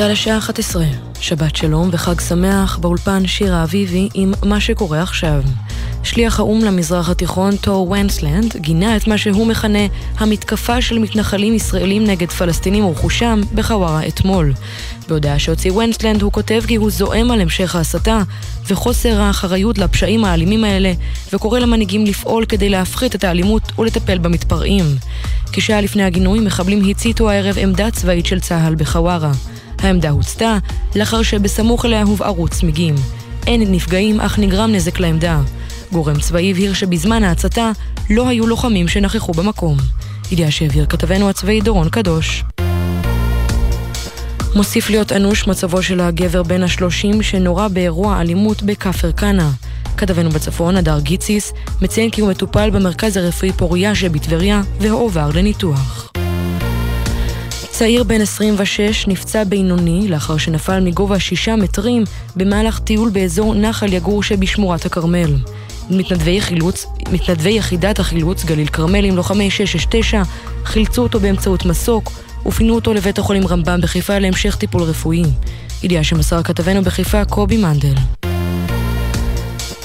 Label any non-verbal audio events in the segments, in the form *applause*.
צה"ל השעה 11, שבת שלום וחג שמח, באולפן שירה אביבי עם מה שקורה עכשיו. שליח האו"ם למזרח התיכון, טור ונסלנד, גינה את מה שהוא מכנה המתקפה של מתנחלים ישראלים נגד פלסטינים ורכושם בחווארה אתמול. בהודעה שהוציא ונסלנד הוא כותב כי הוא זועם על המשך ההסתה וחוסר האחריות לפשעים האלימים האלה, וקורא למנהיגים לפעול כדי להפחית את האלימות ולטפל במתפרעים. כשעה לפני הגינוי, מחבלים הציתו הערב עמדה צבאית של צה"ל בחווארה. העמדה הוצתה לאחר שבסמוך אליה הובערו צמיגים. אין נפגעים אך נגרם נזק לעמדה. גורם צבאי הבהיר שבזמן ההצתה לא היו לוחמים שנכחו במקום. ידיעה שהעביר כתבנו הצבאי דורון קדוש. מוסיף להיות אנוש מצבו של הגבר בן השלושים שנורה באירוע אלימות בכפר כנא. כתבנו בצפון, הדר גיציס, מציין כי הוא מטופל במרכז הרפואי פוריה שבטבריה והועבר לניתוח. צעיר בן 26 נפצע בינוני לאחר שנפל מגובה שישה מטרים במהלך טיול באזור נחל יגור שבשמורת הכרמל. מתנדבי חילוץ, מתנדבי יחידת החילוץ גליל כרמל עם לוחמי 669 חילצו אותו באמצעות מסוק ופינו אותו לבית החולים רמב"ם בחיפה להמשך טיפול רפואי. ידיעה שמסר כתבנו בחיפה קובי מנדל.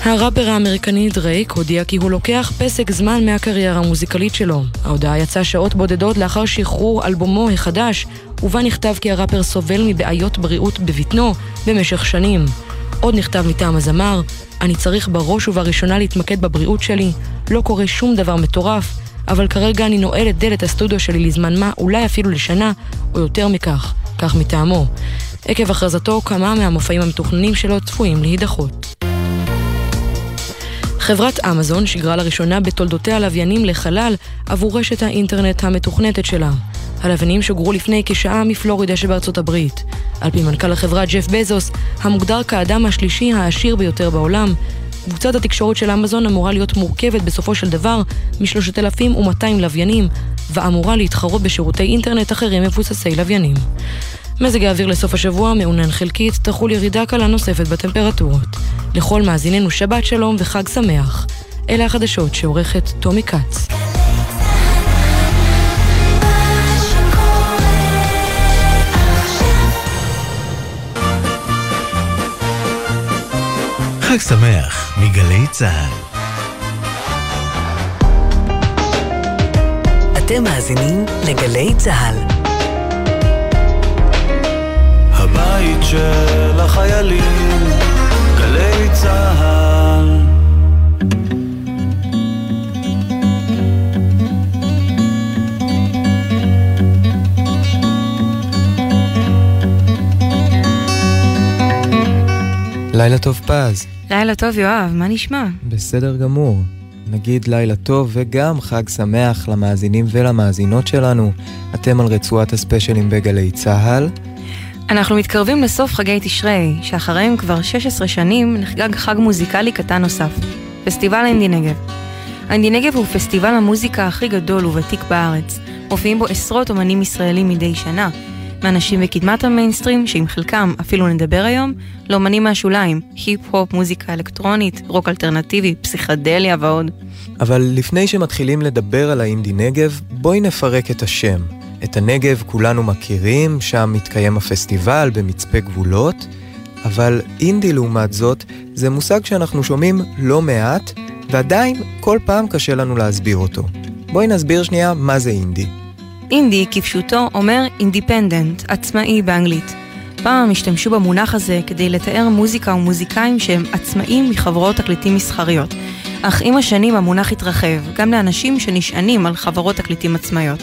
הראפר האמריקני דרייק הודיע כי הוא לוקח פסק זמן מהקריירה המוזיקלית שלו. ההודעה יצאה שעות בודדות לאחר שחרור אלבומו החדש, ובה נכתב כי הראפר סובל מבעיות בריאות בבטנו במשך שנים. עוד נכתב מטעם הזמר, אני צריך בראש ובראשונה להתמקד בבריאות שלי, לא קורה שום דבר מטורף, אבל כרגע אני נועל את דלת הסטודיו שלי לזמן מה, אולי אפילו לשנה, או יותר מכך, כך מטעמו. עקב הכרזתו, כמה מהמופעים המתוכננים שלו צפויים להידחות. חברת אמזון שיגרה לראשונה בתולדותיה לוויינים לחלל עבור רשת האינטרנט המתוכנתת שלה. הלוויינים שוגרו לפני כשעה מפלורידה שבארצות הברית. על פי מנכ"ל החברה ג'ף בזוס, המוגדר כאדם השלישי העשיר ביותר בעולם, קבוצת התקשורת של אמזון אמורה להיות מורכבת בסופו של דבר מ-3,200 לוויינים, ואמורה להתחרות בשירותי אינטרנט אחרים מבוססי לוויינים. מזג האוויר לסוף השבוע מעונן חלקית, תחול ירידה קלה נוספת בטמפרטורות. לכל מאזיננו שבת שלום וחג שמח. אלה החדשות שעורכת טומי כץ. חג שמח מגלי צה"ל. אתם מאזינים לגלי צה"ל. הבית של החיילים, גלי צה"ל. לילה טוב פז. לילה טוב יואב, מה נשמע? בסדר גמור. נגיד לילה טוב וגם חג שמח למאזינים ולמאזינות שלנו. אתם על רצועת הספיישלים בגלי צה"ל. אנחנו מתקרבים לסוף חגי תשרי, שאחריהם כבר 16 שנים נחגג חג מוזיקלי קטן נוסף, פסטיבל אינדי נגב. אינדי נגב הוא פסטיבל המוזיקה הכי גדול וותיק בארץ. מופיעים בו עשרות אומנים ישראלים מדי שנה, מאנשים בקדמת המיינסטרים, שעם חלקם אפילו נדבר היום, לאומנים מהשוליים, היפ-הופ, מוזיקה אלקטרונית, רוק אלטרנטיבי, פסיכדליה ועוד. אבל לפני שמתחילים לדבר על האינדי נגב, בואי נפרק את השם. את הנגב כולנו מכירים, שם מתקיים הפסטיבל במצפה גבולות, אבל אינדי לעומת זאת, זה מושג שאנחנו שומעים לא מעט, ועדיין כל פעם קשה לנו להסביר אותו. בואי נסביר שנייה מה זה אינדי. אינדי, כפשוטו, אומר independent, עצמאי באנגלית. פעם השתמשו במונח הזה כדי לתאר מוזיקה ומוזיקאים שהם עצמאים מחברות תקליטים מסחריות. אך עם השנים המונח התרחב, גם לאנשים שנשענים על חברות תקליטים עצמאיות.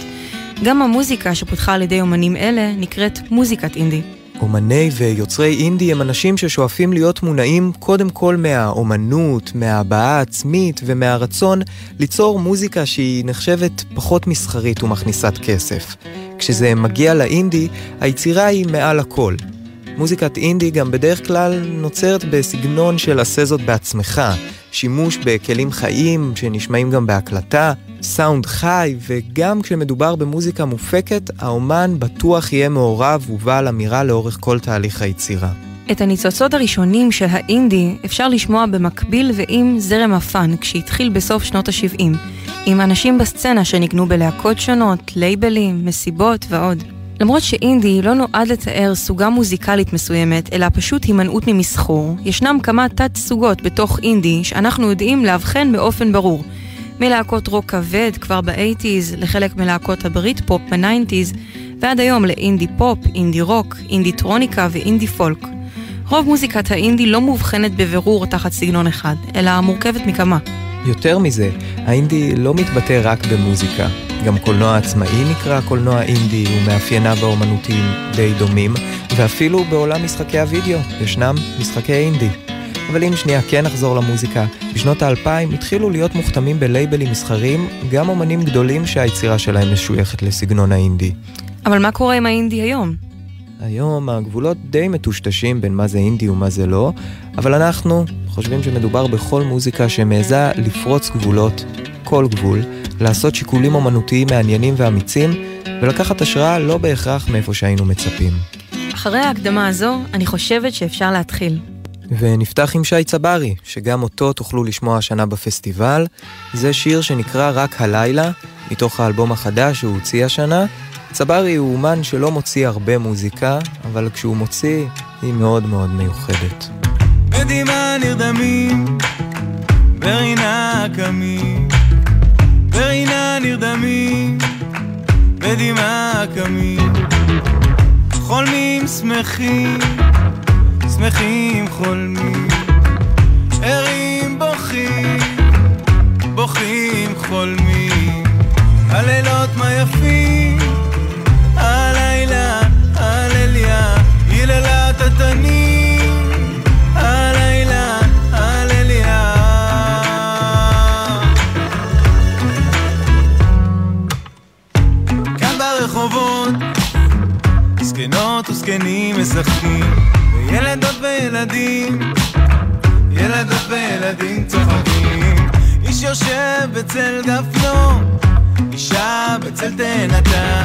גם המוזיקה שפותחה על ידי אומנים אלה נקראת מוזיקת אינדי. אומני ויוצרי אינדי הם אנשים ששואפים להיות מונעים קודם כל מהאומנות, מההבעה העצמית ומהרצון ליצור מוזיקה שהיא נחשבת פחות מסחרית ומכניסת כסף. כשזה מגיע לאינדי, היצירה היא מעל הכל. מוזיקת אינדי גם בדרך כלל נוצרת בסגנון של עשה זאת בעצמך, שימוש בכלים חיים שנשמעים גם בהקלטה, סאונד חי, וגם כשמדובר במוזיקה מופקת, האומן בטוח יהיה מעורב ובעל אמירה לאורך כל תהליך היצירה. את הניצוצות הראשונים של האינדי אפשר לשמוע במקביל ועם זרם הפאנק שהתחיל בסוף שנות ה-70, עם אנשים בסצנה שניגנו בלהקות שונות, לייבלים, מסיבות ועוד. למרות שאינדי לא נועד לתאר סוגה מוזיקלית מסוימת, אלא פשוט הימנעות ממסחור, ישנם כמה תת-סוגות בתוך אינדי שאנחנו יודעים לאבחן באופן ברור. מלהקות רוק כבד כבר ב eighties, לחלק מלהקות ה Britpop ב nineties, ועד היום לאינדי פופ, אינדי רוק, אינדיטרוניקה ואינדי פולק. רוב מוזיקת האינדי לא מובחנת בבירור תחת סגנון אחד, אלא מורכבת מכמה. יותר מזה, האינדי לא מתבטא רק במוזיקה. גם קולנוע עצמאי נקרא קולנוע אינדי ומאפייניו האומנותיים די דומים, ואפילו בעולם משחקי הוידאו ישנם משחקי אינדי. אבל אם שנייה כן נחזור למוזיקה, בשנות האלפיים התחילו להיות מוכתמים בלייבלים מסחרים גם אומנים גדולים שהיצירה שלהם משויכת לסגנון האינדי. אבל מה קורה עם האינדי היום? היום הגבולות די מטושטשים בין מה זה אינדי ומה זה לא, אבל אנחנו חושבים שמדובר בכל מוזיקה שמעיזה לפרוץ גבולות, כל גבול, לעשות שיקולים אומנותיים מעניינים ואמיצים, ולקחת השראה לא בהכרח מאיפה שהיינו מצפים. אחרי ההקדמה הזו, אני חושבת שאפשר להתחיל. ונפתח עם שי צברי, שגם אותו תוכלו לשמוע השנה בפסטיבל. זה שיר שנקרא רק הלילה, מתוך האלבום החדש שהוא הוציא השנה. צברי הוא אומן שלא מוציא הרבה מוזיקה, אבל כשהוא מוציא, היא מאוד מאוד מיוחדת. בדמעה נרדמים, ברינה קמים, ברינה נרדמים, בדמעה קמים, חולמים שמחים, שמחים חולמים, ערים בוכים, בוכים חולמים, הלילות מה יפים התנים, הלילה, הלליה. כאן ברחובות, זקנות וזקנים משחקים, וילדות וילדים, ילדות וילדים צוחקים. איש יושב בצל גפנו, אישה בצל תאנתה.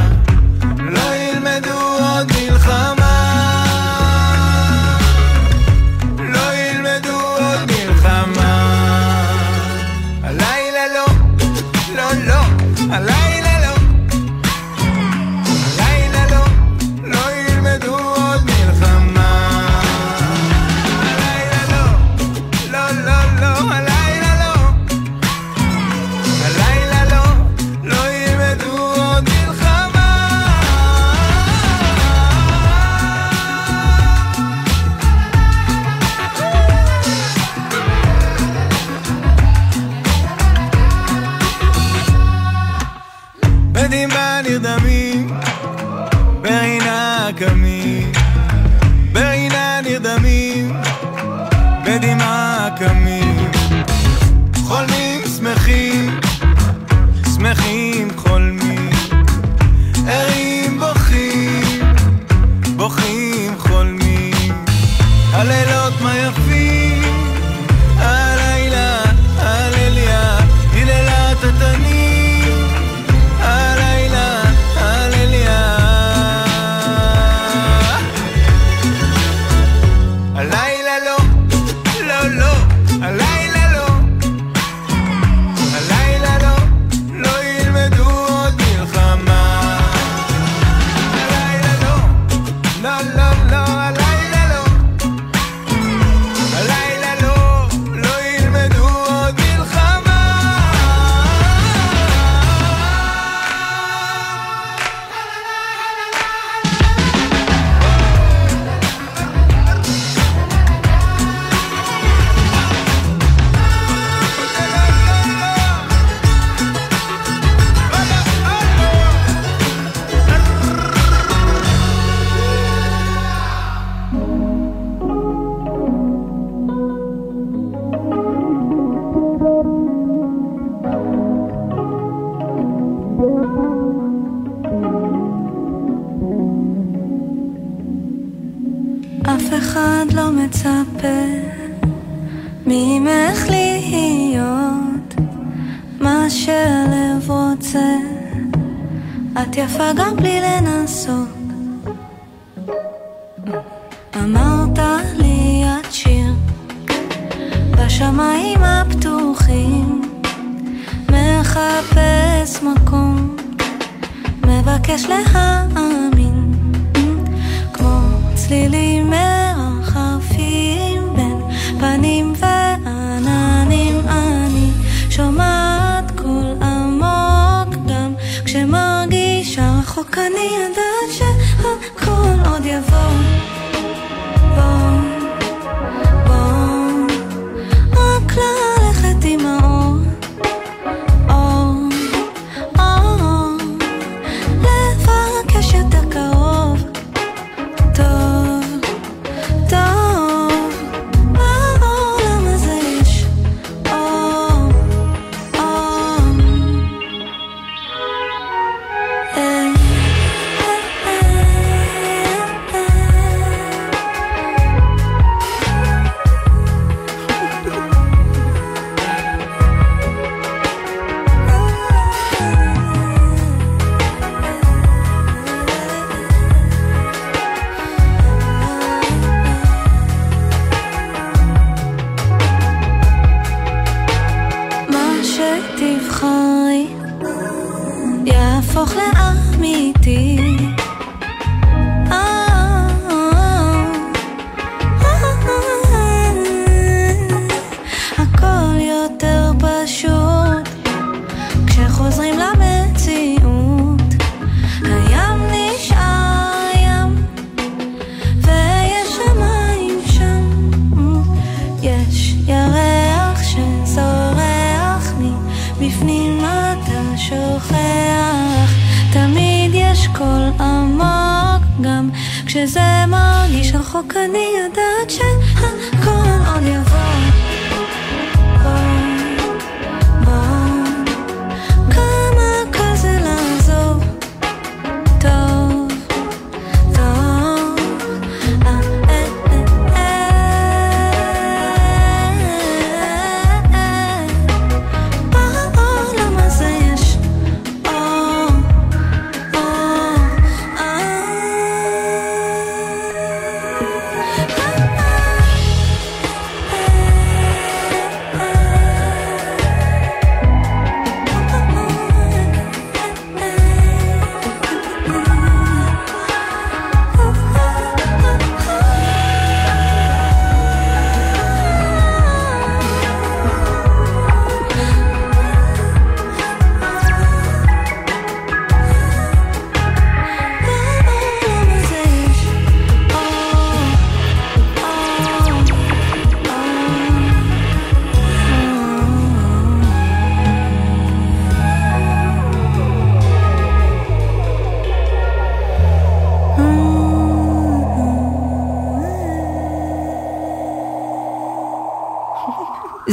לא ילמדו עוד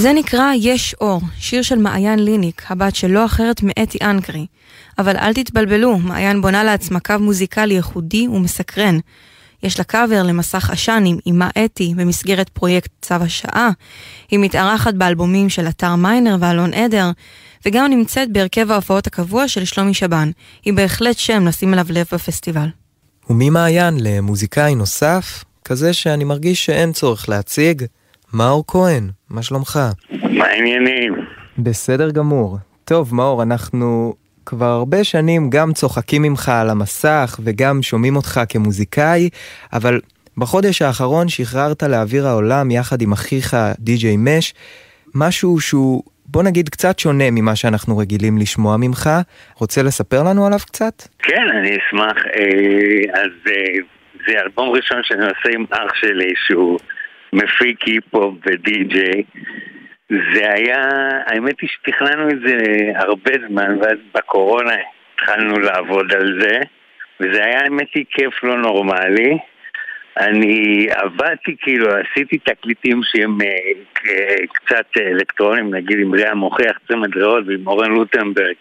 זה נקרא יש אור, שיר של מעיין ליניק, הבת של לא אחרת מאתי אנקרי. אבל אל תתבלבלו, מעיין בונה לעצמה קו מוזיקלי ייחודי ומסקרן. יש לה קאבר למסך עשן עם אמה אתי במסגרת פרויקט צו השעה. היא מתארחת באלבומים של אתר מיינר ואלון עדר, וגם נמצאת בהרכב ההופעות הקבוע של שלומי שבן. היא בהחלט שם לשים אליו לב בפסטיבל. וממעיין למוזיקאי נוסף, כזה שאני מרגיש שאין צורך להציג, מאור כהן, מה שלומך? מה העניינים? בסדר גמור. טוב, מאור, אנחנו כבר הרבה שנים גם צוחקים ממך על המסך וגם שומעים אותך כמוזיקאי, אבל בחודש האחרון שחררת לאוויר העולם יחד עם אחיך די.ג'יי מש, משהו שהוא, בוא נגיד, קצת שונה ממה שאנחנו רגילים לשמוע ממך. רוצה לספר לנו עליו קצת? כן, אני אשמח. אה, אז אה, זה אלבום ראשון שאני עושה עם אח שלי שהוא... מפיק היפ-הופ ודי-ג'יי. זה היה, האמת היא שתכננו את זה הרבה זמן, ואז בקורונה התחלנו לעבוד על זה, וזה היה האמת היא כיף לא נורמלי. אני עבדתי, כאילו, עשיתי תקליטים שהם אה, קצת אלקטרונים, נגיד עם ריאה מוכיח צמד ריאות ועם אורן לוטנברג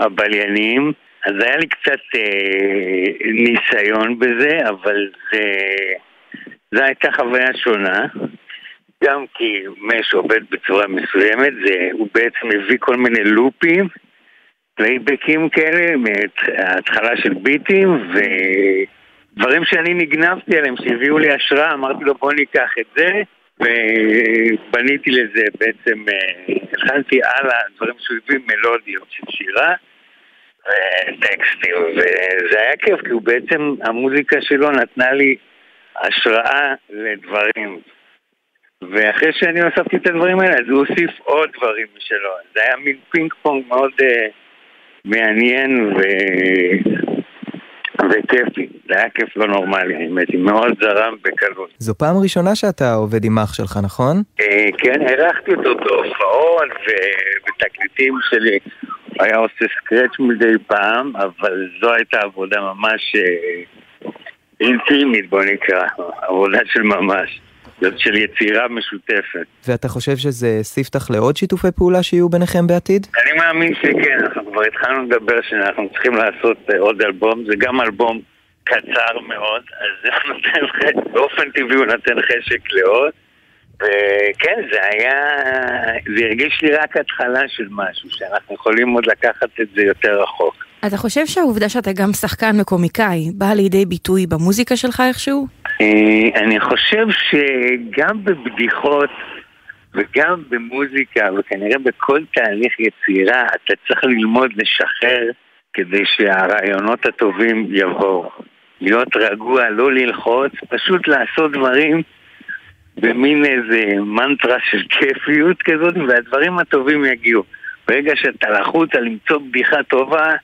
הבליינים, אז היה לי קצת אה, ניסיון בזה, אבל זה... זו הייתה חוויה שונה, גם כי מש עובד בצורה מסוימת, זה, הוא בעצם מביא כל מיני לופים, פלייבקים כאלה, מההתחלה של ביטים, ודברים שאני נגנבתי עליהם, שהביאו לי השראה, אמרתי לו בוא ניקח את זה, ובניתי לזה בעצם, הכנתי הלאה דברים שהוא הביא מלודיות של שירה. וטקסטים, וזה היה כיף, כי הוא בעצם, המוזיקה שלו נתנה לי השראה לדברים. ואחרי שאני הוספתי את הדברים האלה, אז הוא הוסיף עוד דברים משלו. זה היה מין פינג פונג מאוד uh, מעניין ו... וכיפי. זה היה כיף לא נורמלי, האמת, היא מאוד זרם בקלות. זו פעם ראשונה שאתה עובד עם אח שלך, נכון? Uh, כן, הערכתי אותו בהופעות ובתקליטים שלי. הוא היה עושה סקרץ' מדי פעם, אבל זו הייתה עבודה ממש uh, אינטימית, בוא נקרא. עבודה של ממש. של יצירה משותפת. ואתה חושב שזה ספתח לעוד שיתופי פעולה שיהיו ביניכם בעתיד? אני מאמין שכן, אנחנו כבר התחלנו לדבר שאנחנו צריכים לעשות אה, עוד אלבום, זה גם אלבום קצר מאוד, אז זה *laughs* נותן חשק, באופן טבעי הוא נותן חשק לעוד. וכן, זה היה, זה הרגיש לי רק התחלה של משהו, שאנחנו יכולים עוד לקחת את זה יותר רחוק. אתה חושב שהעובדה שאתה גם שחקן וקומיקאי באה לידי ביטוי במוזיקה שלך איכשהו? אה, אני חושב שגם בבדיחות וגם במוזיקה וכנראה בכל תהליך יצירה אתה צריך ללמוד לשחרר כדי שהרעיונות הטובים יבואו. להיות רגוע, לא ללחוץ, פשוט לעשות דברים במין איזה מנטרה של כיפיות כזאת והדברים הטובים יגיעו. ברגע שאתה לחוץ על למצוא בדיחה טובה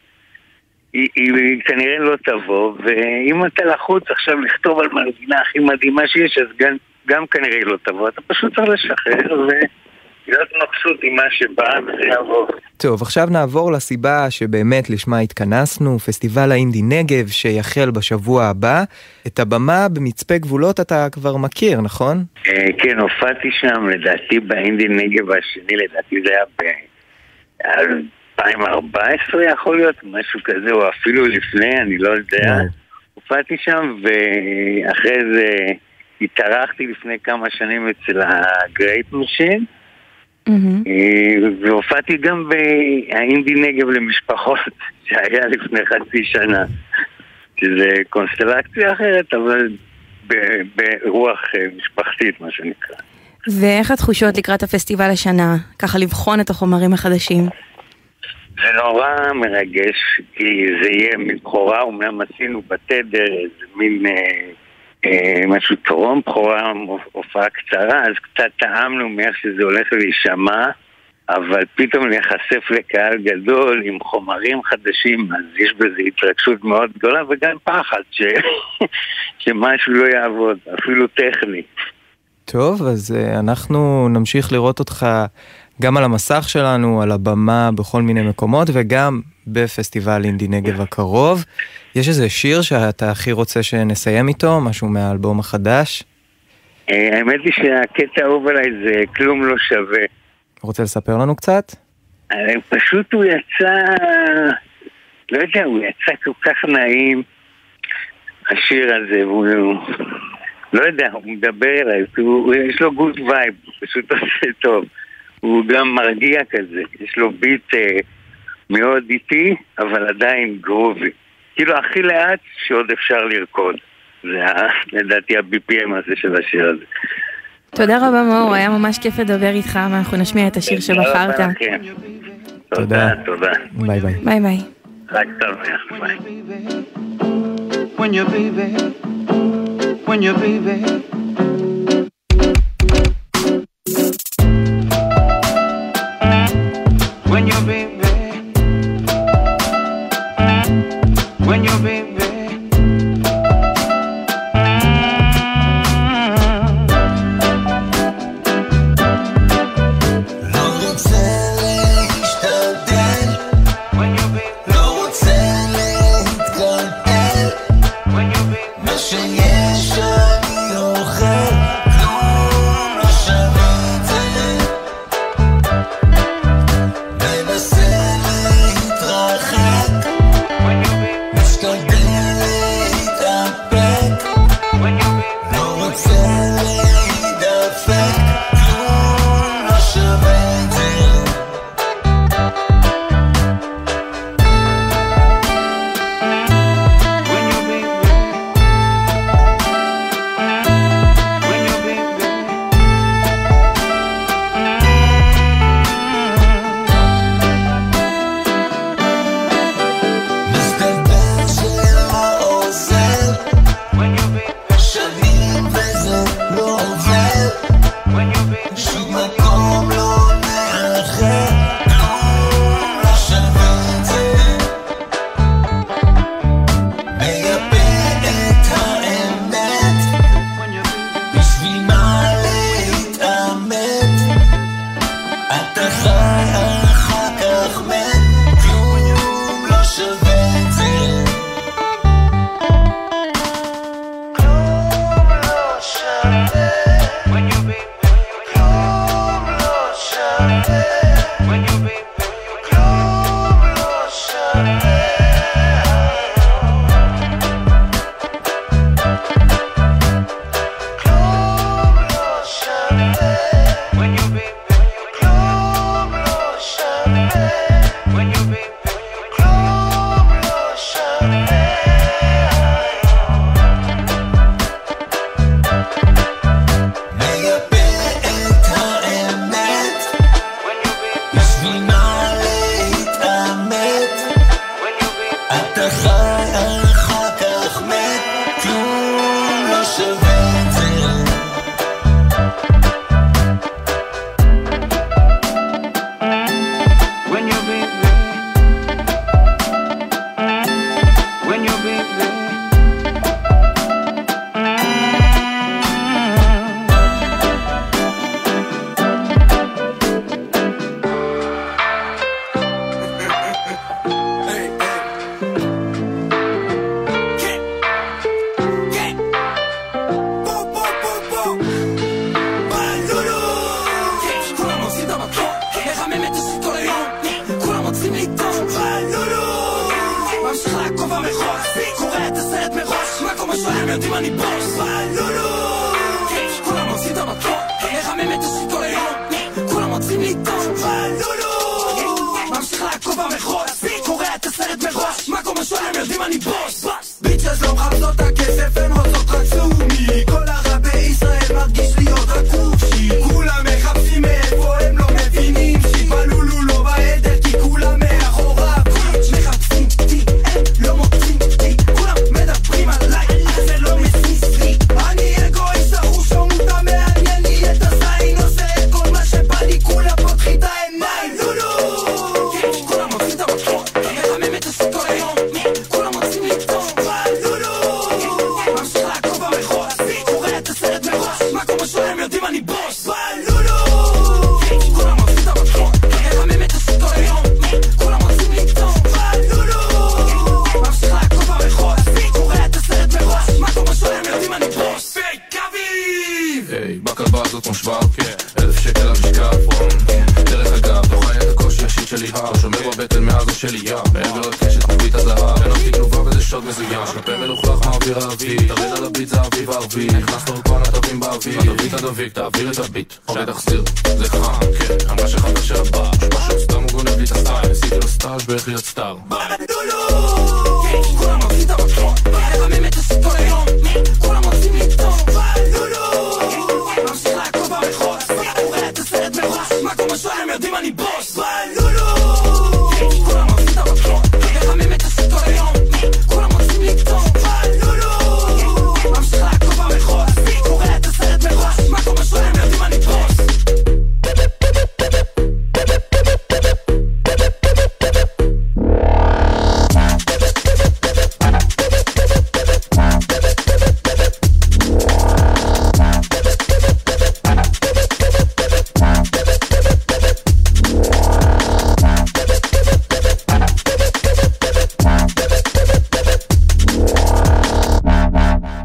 היא, היא כנראה לא תבוא, ואם אתה לחוץ עכשיו לכתוב על מנגינה הכי מדהימה שיש, אז גם, גם כנראה היא לא תבוא. אתה פשוט צריך לשחרר ולהיות מבסוט עם מה שבא, וזה יעבור. טוב, עכשיו נעבור לסיבה שבאמת לשמה התכנסנו, פסטיבל האינדי נגב שיחל בשבוע הבא. את הבמה במצפה גבולות אתה כבר מכיר, נכון? אה, כן, הופעתי שם, לדעתי באינדי נגב השני, לדעתי זה היה ב... 2014 יכול להיות, משהו כזה, או אפילו לפני, אני לא יודע. הופעתי שם, ואחרי זה התארחתי לפני כמה שנים אצל ה Great Machine. אה, והופעתי גם באינדי נגב למשפחות, *laughs* שהיה לפני חצי שנה. שזה קונסטלקציה אחרת, אבל ברוח אה, משפחתית, מה שנקרא. ואיך התחושות לקראת הפסטיבל השנה? ככה לבחון את החומרים החדשים. זה נורא מרגש, כי זה יהיה מבכורה, אומנם עשינו בתדר איזה מין אה, אה, משהו טרום בכורה, הופעה קצרה, אז קצת טעמנו מאיך שזה הולך להישמע, אבל פתאום להיחשף לקהל גדול עם חומרים חדשים, אז יש בזה התרגשות מאוד גדולה וגם פחד ש... *laughs* שמשהו לא יעבוד, אפילו טכני. טוב, אז uh, אנחנו נמשיך לראות אותך גם על המסך שלנו, על הבמה בכל מיני מקומות, וגם בפסטיבל אינדי נגב הקרוב. יש איזה שיר שאתה הכי רוצה שנסיים איתו, משהו מהאלבום החדש? אה, האמת היא שהקטע האהוב עליי זה כלום לא שווה. רוצה לספר לנו קצת? אה, פשוט הוא יצא, לא יודע, הוא יצא כל כך נעים, השיר הזה, והוא, לא יודע, הוא מדבר אליי, יש לו good vibe, פשוט עושה טוב. הוא גם מרגיע כזה, יש לו ביט אה, מאוד איטי, אבל עדיין groovy. כאילו הכי לאט שעוד אפשר לרקוד. זה *laughs* לדעתי ה-BPM הזה של השיר הזה. תודה רבה מאור, היה ממש כיף לדבר איתך, ואנחנו נשמיע את השיר שבחרת. תודה, תודה. ביי ביי. ביי ביי. רק שמח, ביי. When your baby, when your baby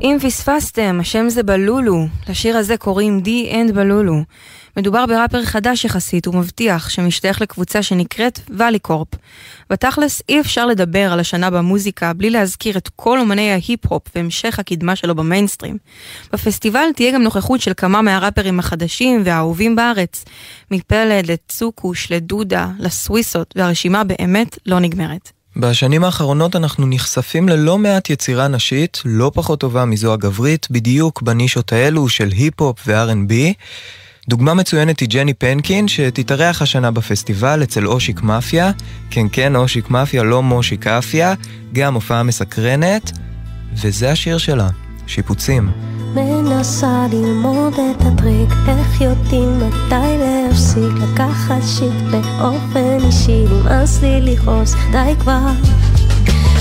אם פספסתם, השם זה בלולו. לשיר הזה קוראים The End בלולו. מדובר בראפר חדש יחסית ומבטיח שמשתייך לקבוצה שנקראת ואלי קורפ. בתכלס אי אפשר לדבר על השנה במוזיקה בלי להזכיר את כל אומני ההיפ-הופ והמשך הקידמה שלו במיינסטרים. בפסטיבל תהיה גם נוכחות של כמה מהראפרים החדשים והאהובים בארץ. מפלד לצוקוש, לדודה, לסוויסות, והרשימה באמת לא נגמרת. בשנים האחרונות אנחנו נחשפים ללא מעט יצירה נשית, לא פחות טובה מזו הגברית, בדיוק בנישות האלו של היפ-הופ ו-R&B. דוגמה מצוינת היא ג'ני פנקין, שתתארח השנה בפסטיבל אצל אושיק מאפיה. כן, כן, אושיק מאפיה, לא מושיק אפיה. גם הופעה מסקרנת, וזה השיר שלה, שיפוצים. מנסה ללמוד את הטריק, איך יודעים מתי להפסיק לקחת שיט באופן אישי, נמאס לי לכעוס, די כבר,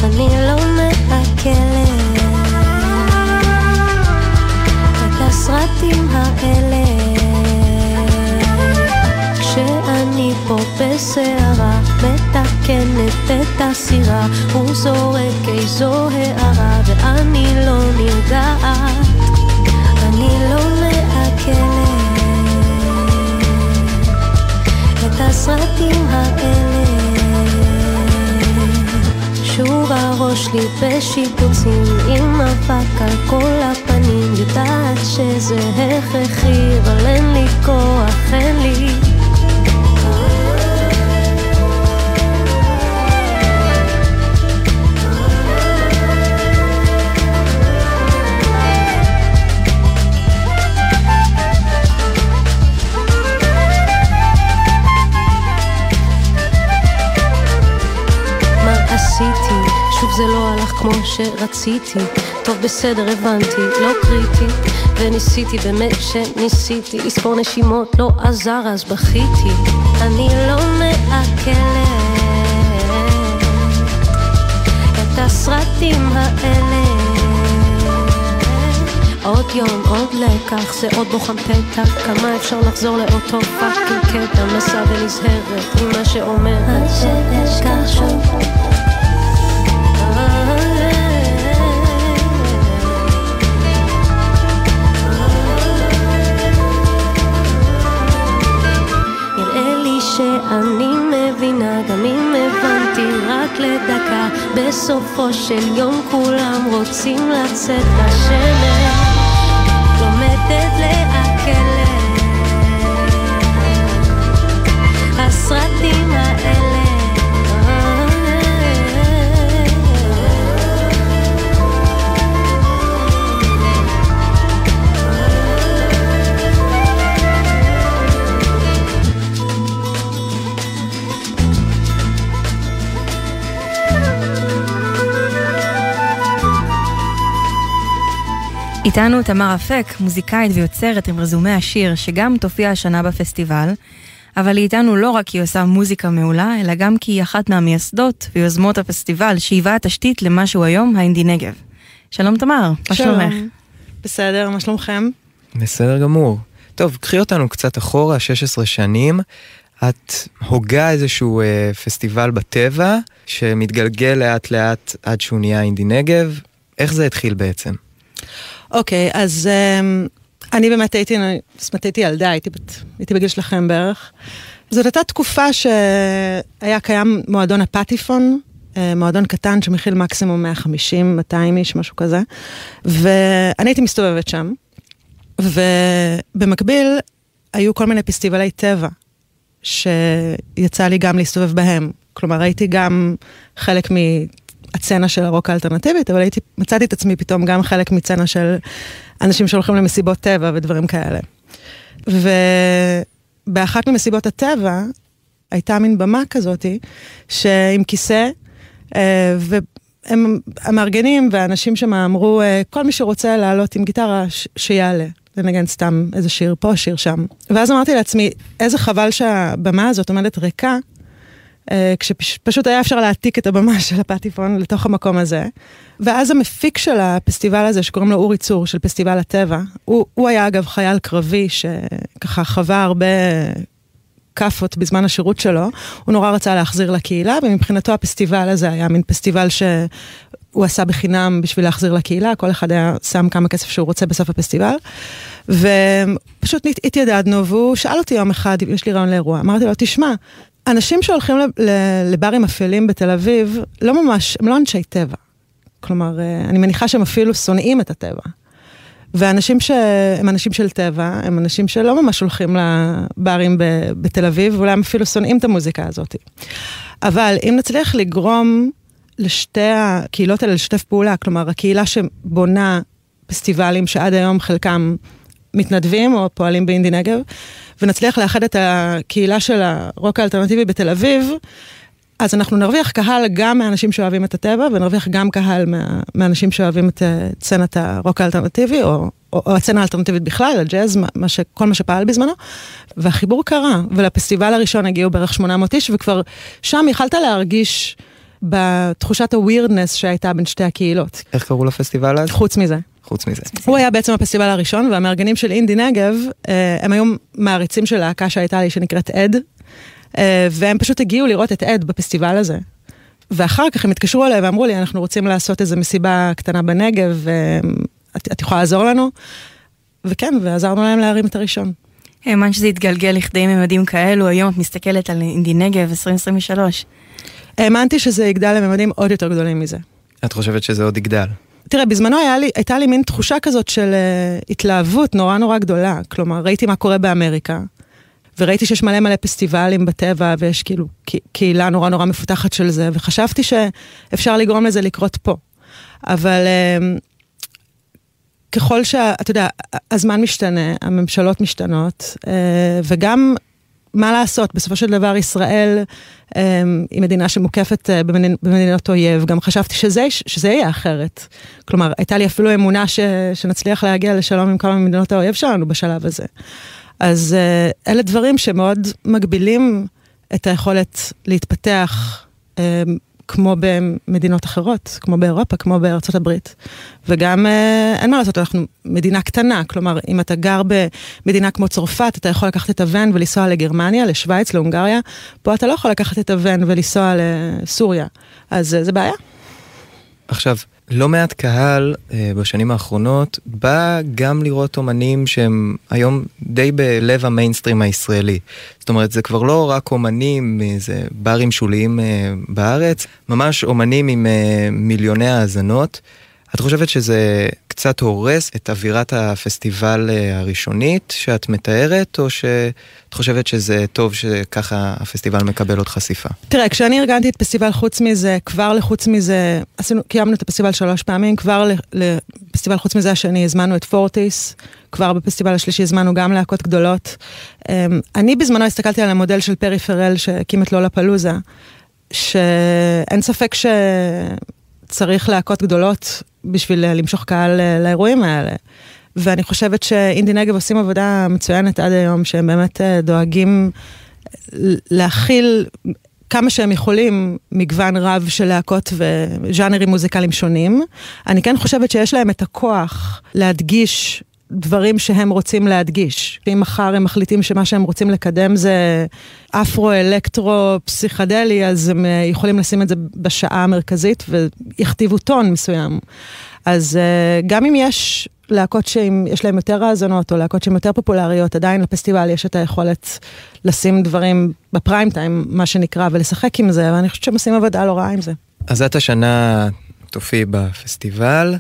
אני לא מעכלת את הסרטים האלה. כשאני פה בסערה, מתקנת את הסירה, הוא זורק איזו הערה, ואני לא נרגעת. אני לא מעכלת את הסרטים האלה שוב הראש לי בשיפוצים עם אבק על כל הפנים יודעת שזה הכרחי אבל אין לי כוח, אין לי כמו שרציתי. טוב בסדר הבנתי, לא קריטי. וניסיתי באמת שניסיתי. לספור נשימות לא עזר אז בכיתי. אני לא מעכלת את הסרטים האלה. עוד יום, עוד לקח, זה עוד בוחן פתע. כמה אפשר לחזור לאותו fucking קטע? נסע ונזהרת עם מה שאומר עד שאשכח שוב שאני מבינה גם אם הבנתי רק לדקה בסופו של יום כולם רוצים לצאת לשמש לומדת לעכלת איתנו תמר אפק, מוזיקאית ויוצרת עם רזומה עשיר, שגם תופיע השנה בפסטיבל. אבל היא איתנו לא רק כי היא עושה מוזיקה מעולה, אלא גם כי היא אחת מהמייסדות ויוזמות הפסטיבל, שהיווה התשתית למה שהוא היום האינדי נגב. שלום תמר, מה שלומך? בסדר, מה שלומכם? בסדר גמור. טוב, קחי אותנו קצת אחורה, 16 שנים. את הוגה איזשהו אה, פסטיבל בטבע, שמתגלגל לאט לאט עד שהוא נהיה אינדי נגב. איך זה התחיל בעצם? אוקיי, אז um, אני באמת הייתי, זאת אומרת הייתי ילדה, הייתי, בת, הייתי בגיל שלכם בערך. זאת הייתה תקופה שהיה קיים מועדון הפטיפון, אה, מועדון קטן שמכיל מקסימום 150, 200 איש, משהו כזה, ואני הייתי מסתובבת שם, ובמקביל היו כל מיני פסטיבלי טבע, שיצא לי גם להסתובב בהם. כלומר, הייתי גם חלק מהצצנה של הרוק האלטרנטיבית, אבל הייתי, מצאתי את עצמי פתאום גם חלק מצצנה של אנשים שהולכים למסיבות טבע ודברים כאלה. ובאחת ממסיבות הטבע הייתה מין במה כזאתי, שעם כיסא, אה, והם המארגנים והאנשים שם אמרו, אה, כל מי שרוצה לעלות עם גיטרה, שיעלה. לנגן סתם איזה שיר פה, שיר שם. ואז אמרתי לעצמי, איזה חבל שהבמה הזאת עומדת ריקה, כשפשוט היה אפשר להעתיק את הבמה של הפטיפון לתוך המקום הזה. ואז המפיק של הפסטיבל הזה, שקוראים לו אורי צור, של פסטיבל הטבע, הוא, הוא היה אגב חייל קרבי, שככה חווה הרבה כאפות בזמן השירות שלו, הוא נורא רצה להחזיר לקהילה, ומבחינתו הפסטיבל הזה היה מין פסטיבל שהוא עשה בחינם בשביל להחזיר לקהילה, כל אחד היה שם כמה כסף שהוא רוצה בסוף הפסטיבל. ופשוט התיידדנו, והוא שאל אותי יום אחד, יש לי רעיון לאירוע, אמרתי לו, תשמע, אנשים שהולכים לברים אפלים בתל אביב, לא ממש, הם לא אנשי טבע. כלומר, אה, אני מניחה שהם אפילו שונאים את הטבע. ואנשים שהם אנשים של טבע, הם אנשים שלא ממש הולכים לברים בתל אביב, ואולי הם אפילו שונאים את המוזיקה הזאת. אבל אם נצליח לגרום לשתי הקהילות האלה לשתף פעולה, כלומר, הקהילה שבונה פסטיבלים שעד היום חלקם מתנדבים או פועלים באינדי נגב, ונצליח לאחד את הקהילה של הרוק האלטרנטיבי בתל אביב, אז אנחנו נרוויח קהל גם מאנשים שאוהבים את הטבע, ונרוויח גם קהל מה, מאנשים שאוהבים את סצנת הרוק האלטרנטיבי, או, או, או הסצנה האלטרנטיבית בכלל, הג'אז, מה ש, כל מה שפעל בזמנו. והחיבור קרה, ולפסטיבל הראשון הגיעו בערך 800 איש, וכבר שם יכלת להרגיש בתחושת הווירדנס שהייתה בין שתי הקהילות. איך קראו לפסטיבל אז? חוץ מזה. חוץ מזה. הוא היה בעצם הפסטיבל הראשון, והמארגנים של אינדי נגב, אה, הם היו מעריצים של להקה שהייתה לי, שנקראת אד, אה, והם פשוט הגיעו לראות את אד בפסטיבל הזה. ואחר כך הם התקשרו אליי ואמרו לי, אנחנו רוצים לעשות איזו מסיבה קטנה בנגב, את, את יכולה לעזור לנו? וכן, ועזרנו להם להרים את הראשון. האמן שזה יתגלגל לכדי ממדים כאלו, היום את מסתכלת על אינדי נגב 2023. האמנתי שזה יגדל לממדים עוד יותר גדולים מזה. את חושבת שזה עוד יגדל? תראה, בזמנו לי, הייתה לי מין תחושה כזאת של uh, התלהבות נורא נורא גדולה. כלומר, ראיתי מה קורה באמריקה, וראיתי שיש מלא מלא פסטיבלים בטבע, ויש כאילו קהילה נורא נורא מפותחת של זה, וחשבתי שאפשר לגרום לזה לקרות פה. אבל uh, ככל שאתה יודע, הזמן משתנה, הממשלות משתנות, uh, וגם מה לעשות, בסופו של דבר ישראל אמ, היא מדינה שמוקפת אה, במדינות, אויב, גם חשבתי שזה, שזה יהיה אחרת. כלומר, הייתה לי אפילו אמונה ש, שנצליח להגיע לשלום עם כמה ממדינות האויב שלנו בשלב הזה. אז אה, אלה דברים שמאוד מגבילים את היכולת להתפתח אמ, כמו במדינות אחרות, כמו באירופה, כמו בארצות הברית. וגם אה, אין מה לעשות, אנחנו מדינה קטנה, כלומר, אם אתה גר במדינה כמו צרפת, אתה יכול לקחת את הוון ולנסוע לגרמניה, לשוויץ, להונגריה, פה אתה לא יכול לקחת את הוון ולנסוע לסוריה. אז אה, זה בעיה. עכשיו, לא מעט קהל אה, בשנים האחרונות בא גם לראות אומנים שהם היום די בלב המיינסטרים הישראלי. זאת אומרת, זה כבר לא רק אומנים מאיזה ברים שוליים אה, בארץ, ממש אומנים עם אה, מיליוני האזנות. את חושבת שזה קצת הורס את אווירת הפסטיבל אה, הראשונית שאת מתארת, או שאת חושבת שזה טוב שככה הפסטיבל מקבל עוד חשיפה? תראה, כשאני ארגנתי את פסטיבל חוץ מזה, כבר לחוץ מזה, עשינו, קיימנו את הפסטיבל שלוש פעמים, כבר לפסטיבל חוץ מזה השני הזמנו את פורטיס, כבר בפסטיבל השלישי הזמנו גם להקות גדולות. אמ, אני בזמנו הסתכלתי על המודל של פרי פרל שהקים את לולה פלוזה, שאין ספק ש... צריך להקות גדולות בשביל אה, למשוך קהל אה, לאירועים האלה. ואני חושבת שאינדי נגב עושים עבודה מצוינת עד היום, שהם באמת אה, דואגים להכיל כמה שהם יכולים מגוון רב של להקות וז'אנרים מוזיקליים שונים. אני כן חושבת שיש להם את הכוח להדגיש דברים שהם רוצים להדגיש. אם מחר הם מחליטים שמה שהם רוצים לקדם זה אפרו-אלקטרו פסיכדלי, אז הם אה, יכולים לשים את זה בשעה המרכזית ויכתיבו טון מסוים. אז אה, גם אם יש להקות שיש להם יותר האזנות, או להקות שהן יותר פופולריות, עדיין לפסטיבל יש את היכולת לשים דברים בפריים טיים, מה שנקרא, ולשחק עם זה, ואני חושבת שהם עושים עבודה לא רעה עם זה. אז את השנה תופיעי בפסטיבל.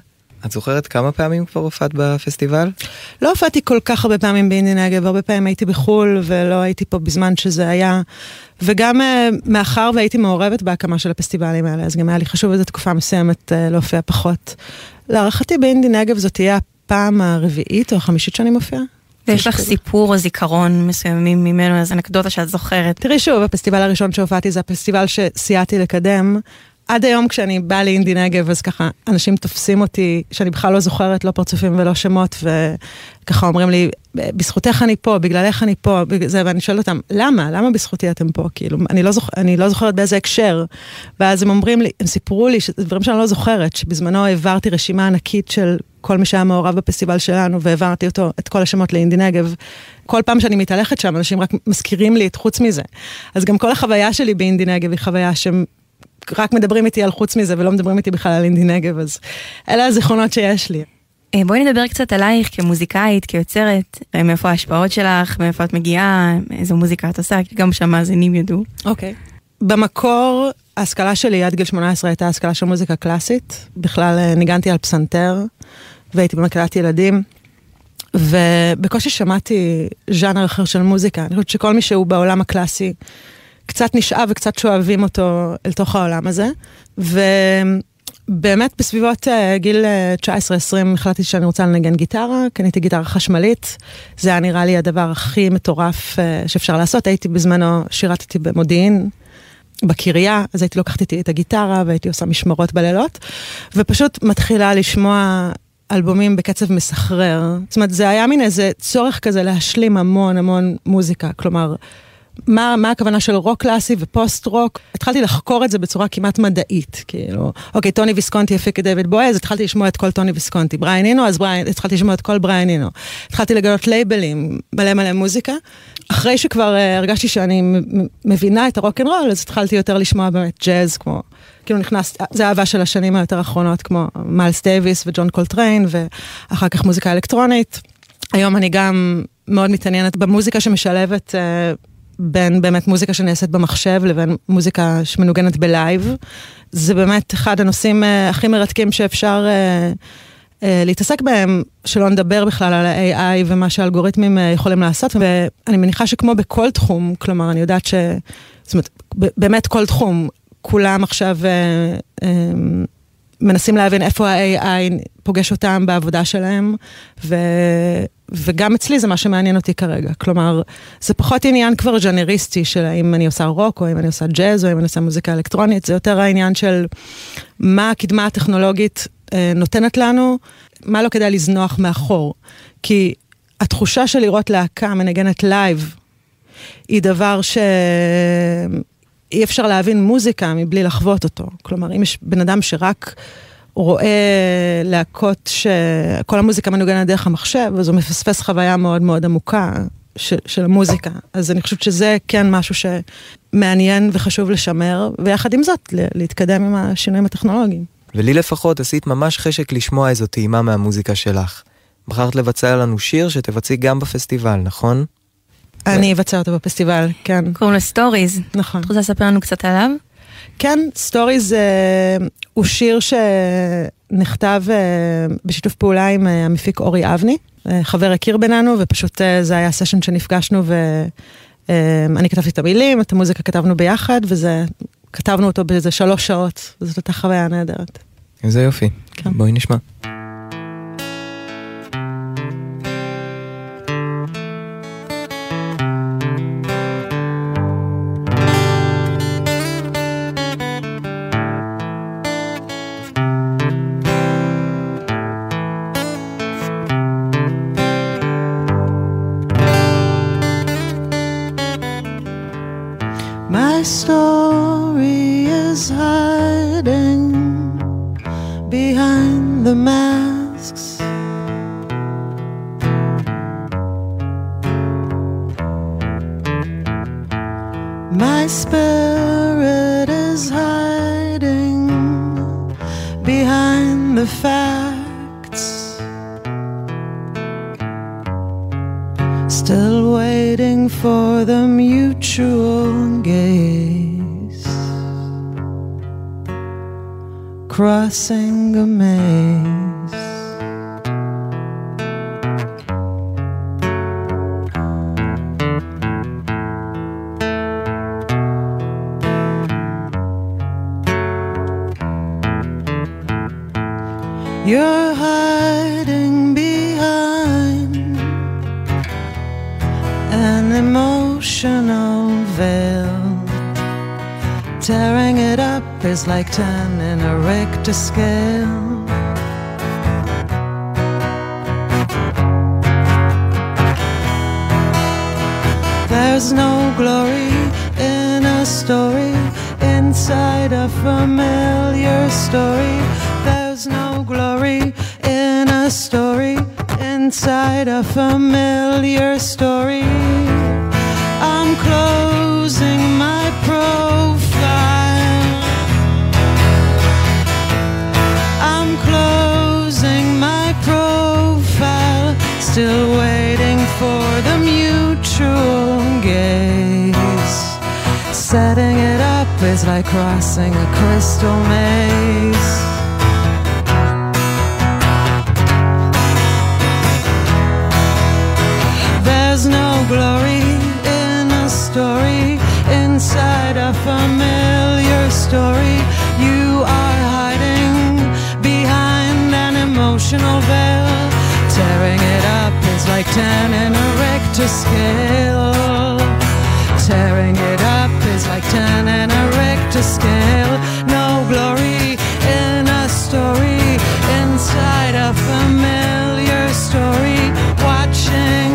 את זוכרת כמה פעמים כבר הופעת בפסטיבל? לא הופעתי כל כך הרבה פעמים באינדי נגב, הרבה פעמים הייתי בחו"ל ולא הייתי פה בזמן שזה היה. וגם uh, מאחר והייתי מעורבת בהקמה של הפסטיבלים האלה, אז גם היה לי חשוב איזו תקופה מסוימת uh, להופיע פחות. להערכתי באינדי נגב זאת תהיה הפעם הרביעית או החמישית שאני מופיעה. ויש לך סיפור או זיכרון מסוימים ממנו, איזו אנקדוטה שאת זוכרת. תראי שוב, הפסטיבל הראשון שהופעתי זה הפסטיבל שסייעתי לקדם. עד היום כשאני באה לאינדי נגב, אז ככה, אנשים תופסים אותי, שאני בכלל לא זוכרת, לא פרצופים ולא שמות, וככה אומרים לי, בזכותך אני פה, בגללך אני פה, זה, ואני שואלת אותם, למה? למה בזכותי אתם פה? כאילו, אני לא, זוכ... אני לא זוכרת באיזה הקשר. ואז הם אומרים לי, הם סיפרו לי, שזה דברים שאני לא זוכרת, שבזמנו העברתי רשימה ענקית של כל מי שהיה מעורב בפסטיבל שלנו, והעברתי אותו, את כל השמות לאינדי נגב. כל פעם שאני מתהלכת שם, אנשים רק מזכירים לי את חוץ מזה. אז גם כל החוויה שלי באינדי נגב היא חוויה שהם רק מדברים איתי על חוץ מזה ולא מדברים איתי בכלל על אינדי נגב, אז אלה הזיכרונות שיש לי. אה, בואי נדבר קצת עלייך כמוזיקאית, כיוצרת, אה, מאיפה ההשפעות שלך, מאיפה את מגיעה, איזו מוזיקה את עושה, גם שהמאזינים ידעו. אוקיי. Okay. במקור, ההשכלה שלי עד גיל 18 הייתה השכלה של מוזיקה קלאסית. בכלל אה, ניגנתי על פסנתר, והייתי במקלט ילדים, ובקושי שמעתי ז'אנר אחר של מוזיקה. אני חושבת שכל מי שהוא בעולם הקלאסי, קצת נשאב וקצת שואבים אותו אל תוך העולם הזה. ובאמת בסביבות uh, גיל 19-20 uh, החלטתי שאני רוצה לנגן גיטרה, קניתי גיטרה חשמלית, זה היה נראה לי הדבר הכי מטורף uh, שאפשר לעשות, הייתי בזמנו, שירתתי במודיעין. בקריה, אז הייתי לוקחת איתי את הגיטרה והייתי עושה משמרות בלילות, ופשוט מתחילה לשמוע אלבומים בקצב מסחרר. זאת אומרת, זה היה מין איזה צורך כזה להשלים המון המון מוזיקה, כלומר... מה, מה הכוונה של רוק קלאסי ו post rock. התחלתי לחקור את זה בצורה כמעט מדעית, כאילו, אוקיי, טוני ויסקונטי הפיק את דיוויד בואי, אז התחלתי לשמוע את כל טוני ויסקונטי. בריין אינו, אז בריין, התחלתי לשמוע את כל בריין אינו. התחלתי לגלות לייבלים, מלא מלא מוזיקה. אחרי שכבר אה, הרגשתי שאני מבינה את הרוק אנד רול, אז התחלתי יותר לשמוע באמת ג'אז, כמו, כאילו נכנס, זה אהבה של השנים היותר האחרונות, כמו מיילס דייוויס וג'ון קולטריין, ואחר כך מוזיקה אלקטרונית. היום אני גם מאוד מתעניינת במוזיקה שמשלבת uh, בין באמת מוזיקה שנעשית במחשב לבין מוזיקה שמנוגנת בלייב. זה באמת אחד הנושאים uh, הכי מרתקים שאפשר uh, uh, להתעסק בהם, שלא נדבר בכלל על ה-AI ומה שהאלגוריתמים uh, יכולים לעשות, ואני מניחה שכמו בכל תחום, כלומר, אני יודעת ש... זאת אומרת, באמת כל תחום, כולם עכשיו... מנסים להבין איפה ה-AI פוגש אותם בעבודה שלהם, ו... וגם אצלי זה מה שמעניין אותי כרגע. כלומר, זה פחות עניין כבר ז'אנריסטי של האם אני עושה רוק, או אם אני עושה ג'אז, או אם אני עושה מוזיקה אלקטרונית, זה יותר העניין של מה הקידמה הטכנולוגית אה, נותנת לנו, מה לא כדאי לזנוח מאחור. כי התחושה של לראות להקה מנגנת live, היא דבר ש... אי אפשר להבין מוזיקה מבלי לחוות אותו. כלומר, אם יש בן אדם שרק רואה להקות שכל המוזיקה מנוגנת דרך המחשב, אז הוא מפספס חוויה מאוד מאוד עמוקה של, של המוזיקה. אז אני חושבת שזה כן משהו שמעניין וחשוב לשמר, ויחד עם זאת, להתקדם עם השינויים הטכנולוגיים. ולי לפחות עשית ממש חשק לשמוע איזו טעימה מהמוזיקה שלך. בחרת לבצע לנו שיר שתבצעי גם בפסטיבל, נכון? אני אבצע אותו בפסטיבל, כן. קוראים לו Stories. נכון. את רוצה לספר לנו קצת עליו? כן, Stories אה, הוא שיר שנכתב אה, בשיתוף פעולה עם אה, המפיק אורי אבני, אה, חבר הכיר בינינו, ופשוט אה, זה היה session שנפגשנו ואני כתבתי את המילים, את המוזיקה כתבנו ביחד, וזה, כתבנו אותו באיזה שלוש שעות, וזאת הייתה חוויה נהדרת. איזה יופי. כן. בואי נשמע. Same. Still waiting for the mutual gaze. Setting it up is like crossing a crystal maze. There's no glory in a story inside a familiar story. You are hiding behind an emotional veil. Is like 10 in a Richter scale. Tearing it up is like 10 in a Richter scale. No glory in a story inside a familiar story. Watching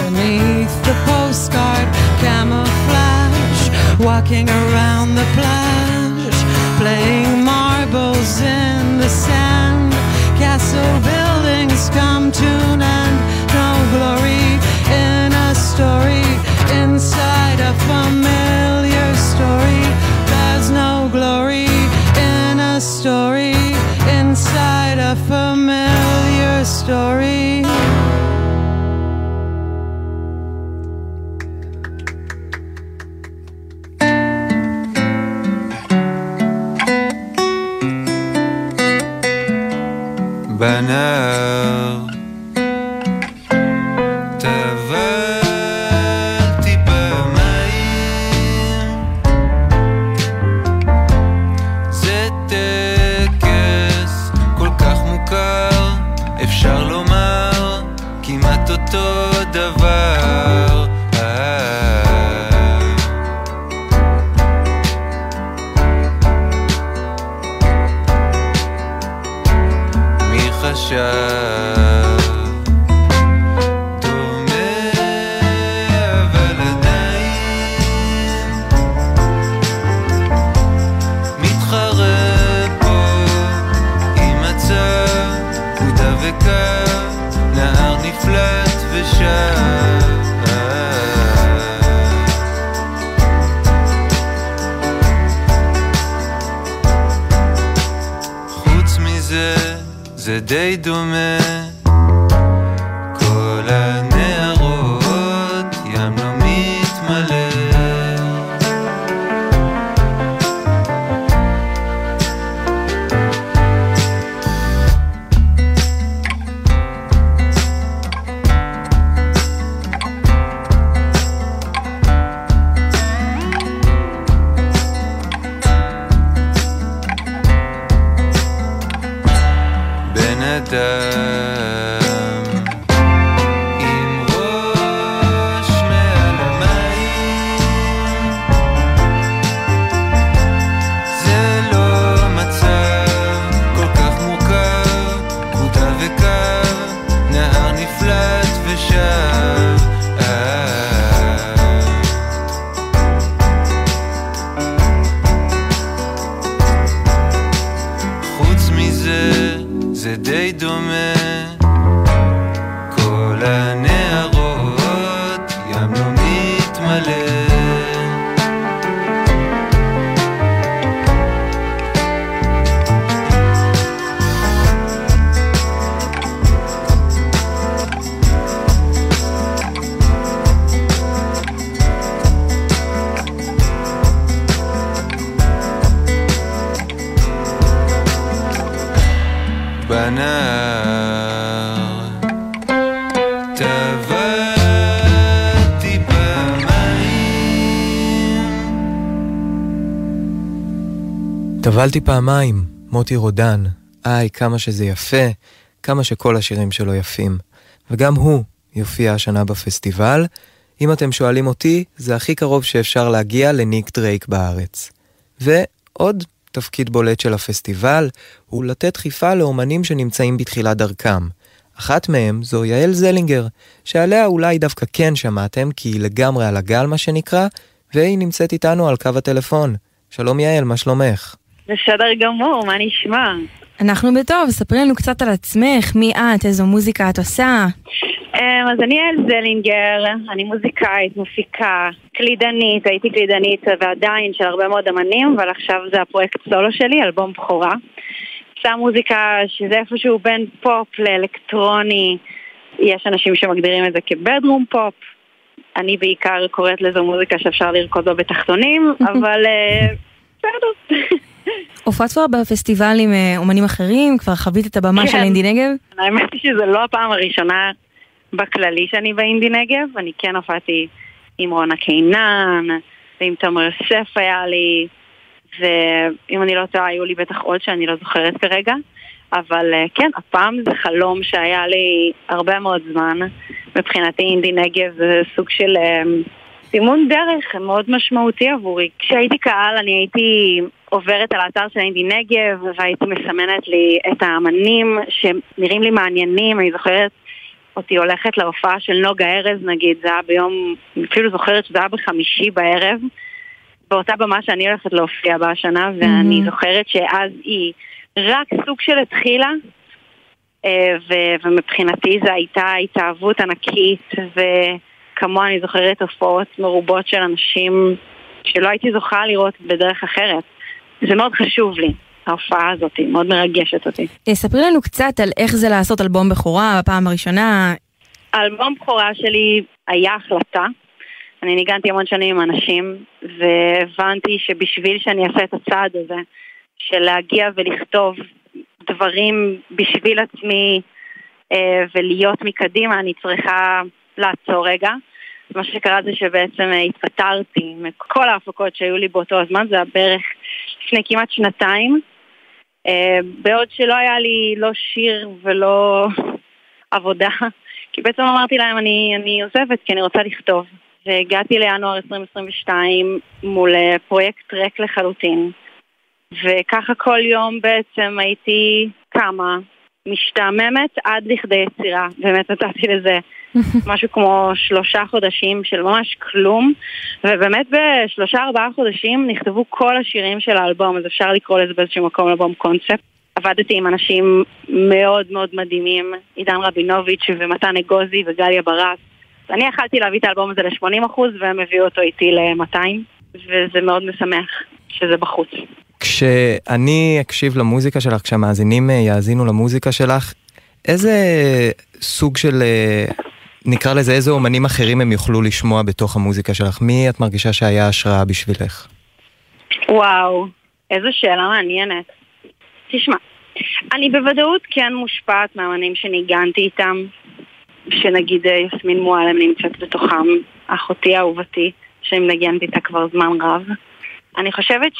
beneath the postcard camouflage, walking around the plage, playing marbles in the sand. Castle from Yeah. טבלתי פעמיים, מוטי רודן. איי, כמה שזה יפה, כמה שכל השירים שלו יפים. וגם הוא יופיע השנה בפסטיבל. אם אתם שואלים אותי, זה הכי קרוב שאפשר להגיע לניק דרייק בארץ. ועוד תפקיד בולט של הפסטיבל הוא לתת דחיפה לאומנים שנמצאים בתחילת דרכם. אחת מהם זו יעל זלינגר, שעליה אולי דווקא כן שמעתם, כי היא לגמרי על הגל מה שנקרא, והיא נמצאת איתנו על קו הטלפון. שלום יעל, מה שלומך? בסדר גמור, מה נשמע? אנחנו בטוב, ספרי לנו קצת על עצמך, מי את, איזו מוזיקה את עושה. אמ, אז אני יעל זלינגר, אני מוזיקאית, מפיקה, קלידנית, הייתי קלידנית ועדיין של הרבה מאוד אמנים, אבל עכשיו זה הפרויקט סולו שלי, אלבום בכורה. עושה מוזיקה שזה איפשהו בין פופ לאלקטרוני, יש אנשים שמגדירים את זה כ bedroom pop, אני בעיקר קוראת לזו מוזיקה שאפשר לרקוד בה בתחתונים, *laughs* אבל אה, בסדר. הופעת כבר בפסטיבל עם אה, אומנים אחרים? כבר חווית את הבמה של כן. אינדי נגב? האמת היא שזו לא הפעם הראשונה בכללי שאני באינדי נגב, אני כן הופעתי עם רונה קינן, ועם תומר יוסף היה לי, ואם אני לא טועה היו לי בטח עוד שאני לא זוכרת כרגע, אבל אה, כן, הפעם זה חלום שהיה לי הרבה מאוד זמן. מבחינתי אינדי נגב זה סוג של אה, סימון דרך מאוד משמעותי עבורי. כשהייתי קהל אני הייתי עוברת על האתר של אינדי נגב והייתי מסמנת לי את האמנים שנראים לי מעניינים, אני זוכרת אותי הולכת להופעה של נוגה ארז נגיד, זה היה ביום, אני אפילו זוכרת שזה היה בחמישי בערב, באותה במה שאני הולכת להופיע בה השנה, ואני זוכרת שאז היא רק סוג של התחילה, אה, ו- ומבחינתי זו הייתה התאהבות ענקית, וכמוה אני זוכרת הופעות מרובות של אנשים שלא הייתי זוכה לראות בדרך אחרת. זה מאוד חשוב לי, ההופעה הזאת, מאוד מרגשת אותי. אה, ספרי לנו קצת על איך זה לעשות אלבום בכורה בפעם הראשונה. האלבום בכורה שלי היה החלטה. אני ניגנתי המון שנים עם אנשים, והבנתי שבשביל שאני אעשה את הצעד הזה, של להגיע ולכתוב דברים בשביל עצמי אה, ולהיות מקדימה, אני צריכה לעצור רגע. מה שקרה זה שבעצם אה, התפטרתי מכל ההפקות שהיו לי באותו הזמן, זה היה בערך לפני כמעט שנתיים. אה, בעוד שלא היה לי לא שיר ולא *laughs* עבודה, כי בעצם אמרתי להם אני, אני עוזבת כי אני רוצה לכתוב. והגעתי לינואר 2022 מול אה, פרויקט ריק לחלוטין. וככה כל יום בעצם הייתי קמה, משתעממת עד לכדי יצירה. באמת נתתי לזה *laughs* משהו כמו שלושה חודשים של ממש כלום, ובאמת בשלושה ארבעה חודשים נכתבו כל השירים של האלבום, אז אפשר לקרוא לזה באיזשהו מקום אלבום קונספט. עבדתי עם אנשים מאוד מאוד מדהימים, עידן רבינוביץ' ומתן אגוזי וגליה ברק. אני יכלתי להביא את האלבום הזה ל-80% והם הביאו אותו איתי ל-200, וזה מאוד משמח שזה בחוץ. כשאני אקשיב למוזיקה שלך, כשהמאזינים אה, יאזינו למוזיקה שלך, איזה סוג של, אה, נקרא לזה, איזה אומנים אחרים הם יוכלו לשמוע בתוך המוזיקה שלך? מי את מרגישה שהיה השראה בשבילך? וואו, איזו שאלה מעניינת. תשמע, אני בוודאות כן מושפעת מהאמנים שניגנתי איתם, שנגיד אה, יסמין מועלם נמצאת בתוכם, אחותי אהובתי, שמנגנת איתה כבר זמן רב. אני חושבת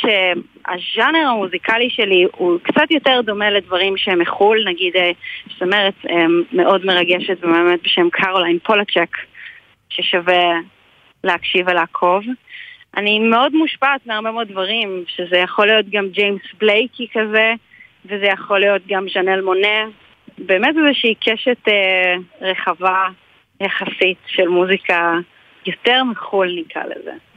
שהז'אנר המוזיקלי שלי הוא קצת יותר דומה לדברים שהם מחו"ל, נגיד אה, זמרת אה, מאוד מרגשת ומהממת בשם קרוליין פולצ'ק, ששווה להקשיב ולעקוב. אני מאוד מושפעת מהרבה מאוד דברים, שזה יכול להיות גם ג'יימס בלייק-י כזה, וזה יכול להיות גם ז'נל מונאה. באמת איזושהי קשת אה, רחבה יחסית של מוזיקה יותר מחו"ל נקרא לזה.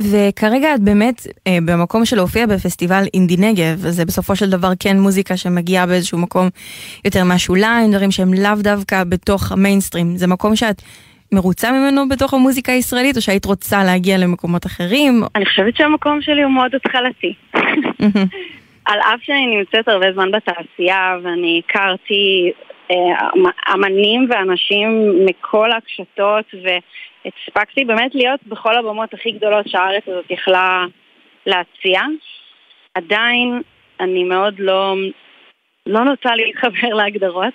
וכרגע את באמת אה, במקום של להופיע בפסטיבל אינדי נגב, זה בסופו של דבר כן מוזיקה שמגיעה באיזשהו מקום יותר מהשוליים, דברים שהם לאו דווקא בתוך המיינסטרים. זה מקום שאת מרוצה ממנו בתוך המוזיקה הישראלית, או שהיית רוצה להגיע למקומות אחרים? אני חושבת שהמקום שלי הוא מאוד התחלתי. *laughs* על אף שאני נמצאת הרבה זמן בתעשייה ואני הכרתי אה, אמנים ואנשים מכל הקשתות והספקתי באמת להיות בכל הבמות הכי גדולות שהארץ הזאת יכלה להציע, עדיין אני מאוד לא, לא נוטה להתחבר להגדרות.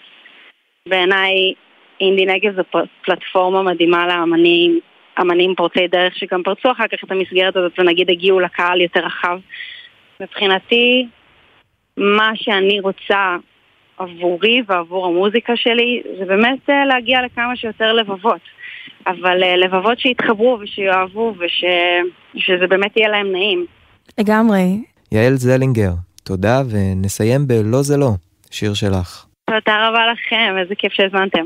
בעיניי אינדי נגב זו פלטפורמה מדהימה לאמנים, אמנים פורצי דרך שגם פרצו אחר כך את המסגרת הזאת ונגיד הגיעו לקהל יותר רחב. מבחינתי, מה שאני רוצה עבורי ועבור המוזיקה שלי זה באמת אה, להגיע לכמה שיותר לבבות. אבל אה, לבבות שיתחברו ושיאהבו ושזה באמת יהיה להם נעים. לגמרי. יעל זלינגר, תודה ונסיים ב"לא זה לא", שיר שלך. תודה רבה לכם, איזה כיף שהזמנתם.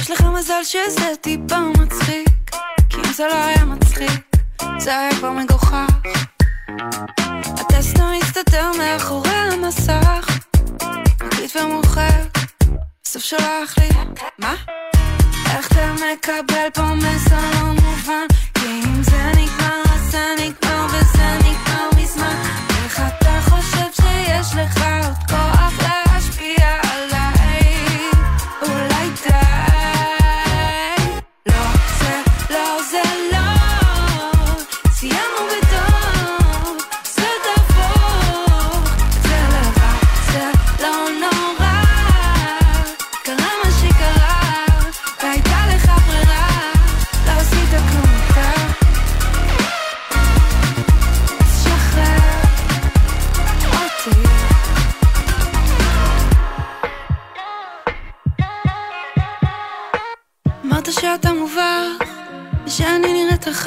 יש לך מזל שזה טיפה זה לא היה מצחיק זה היה כבר מגוחך. אתה סתם מסתתר מאחורי המסך מקליט ומוכר בסוף שולח לי. מה? איך אתה מקבל פה מסר לא מובן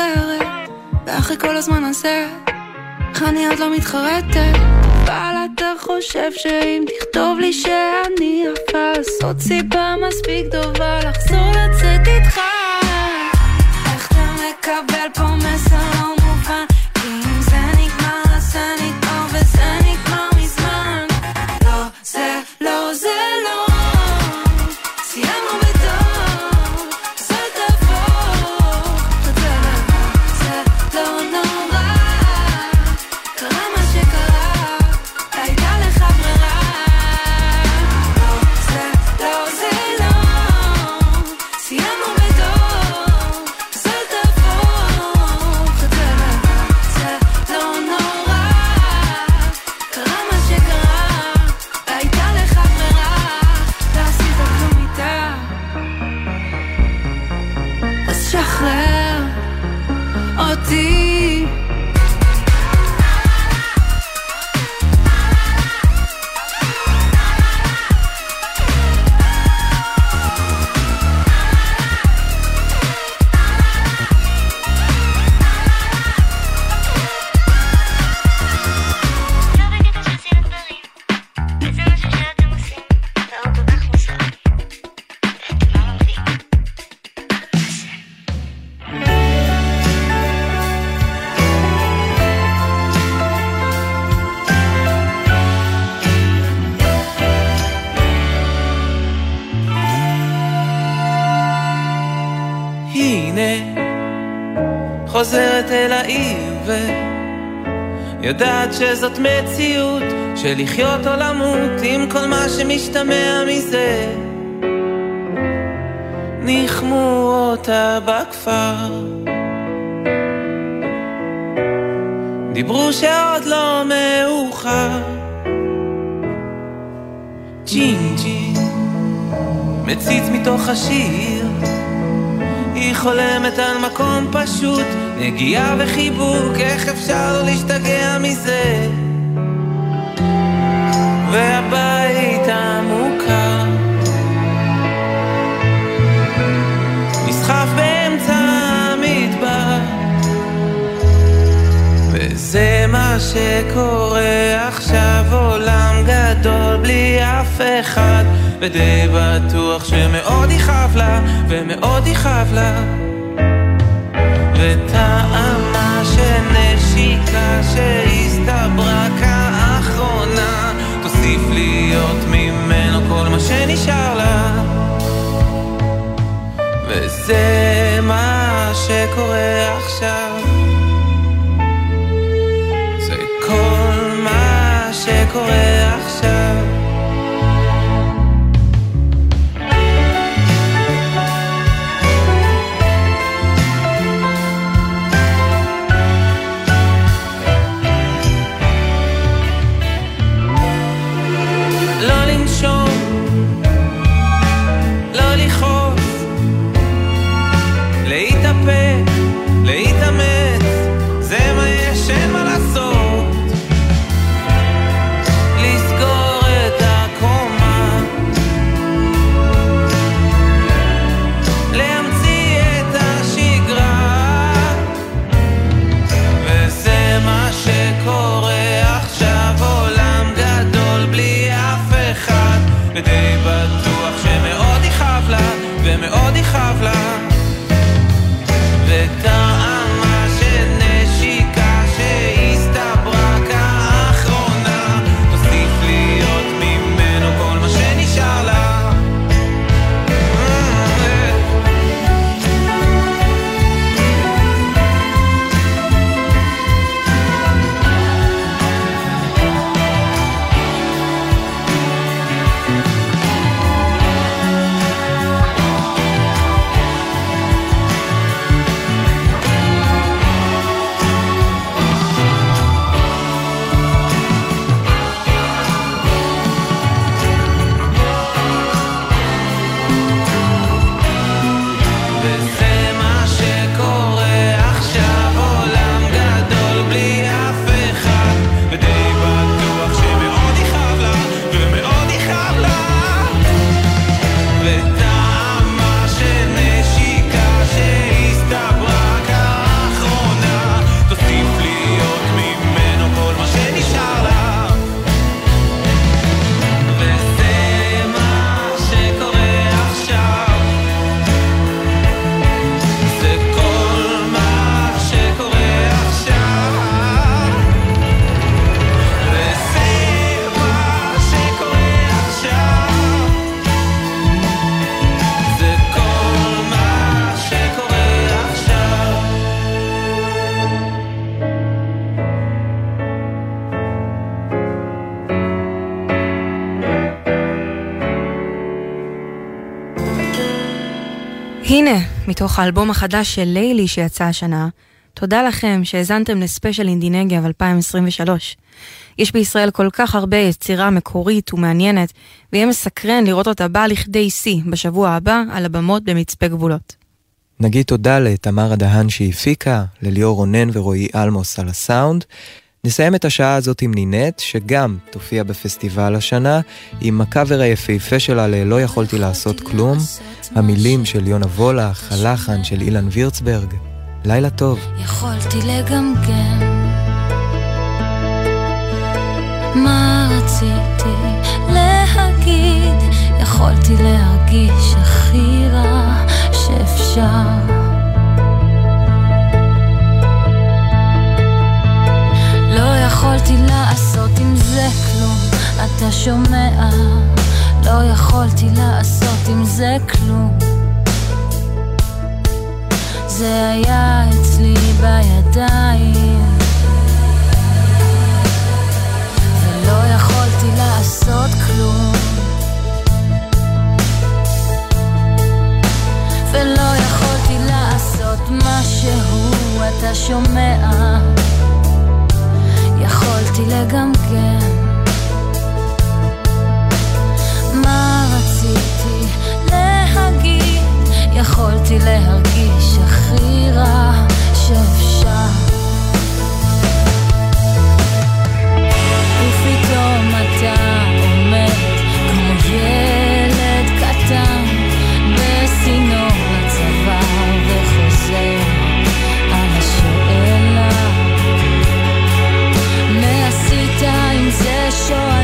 אחרת ואחרי כל הזמן הזה איך אני עוד לא מתחרטת. אבל אתה חושב שאם תכתוב לי שאני יפה זאת סיבה מספיק טובה לחזור לצאת איתך. איך אתה מקבל פה מסר? לא שזאת מציאות של לחיות או למות עם כל מה שמשתמע מזה. ניחמו אותה בכפר. דיברו שעוד לא מאוחר. ג'ינג'י מציץ מתוך השיר. היא חולמת על מקום פשוט. נגיעה וחיבוק, איך אפשר לא להשתגע מזה? שקורה עכשיו עולם גדול בלי אף אחד ודי בטוח שמאוד יכאב לה ומאוד יכאב לה וטעמה של נשיקה שהסתברה כאחרונה תוסיף להיות ממנו כל מה שנשאר לה. וזה מה שקורה עכשיו מה מתוך האלבום החדש של לילי שיצא השנה, תודה לכם שהאזנתם לספיישל אינדי נגב 2023. יש בישראל כל כך הרבה יצירה מקורית ומעניינת, ויהיה מסקרן לראות אותה באה לכדי שיא בשבוע הבא על הבמות במצפה גבולות. נגיד תודה לתמרה דהן שהפיקה, לליאור רונן ורועי אלמוס על הסאונד. נסיים את השעה הזאת עם נינט, שגם תופיע בפסטיבל השנה, עם הקאבר היפהפה שלה ל"לא יכולתי לעשות כלום", המילים של יונה וולך, הלחן של אילן וירצברג. לילה טוב. יכולתי לגמגם מה רציתי להגיד יכולתי להרגיש הכי רע שאפשר יכולתי לעשות עם זה כלום. אתה שומע? לא יכולתי לעשות עם זה כלום. זה היה אצלי בידיים. ולא יכולתי לעשות כלום. ולא יכולתי לעשות משהו, אתה שומע? יכולתי לגמגם מה רציתי להגיד? יכולתי להרגיש הכי רע שאפשר זה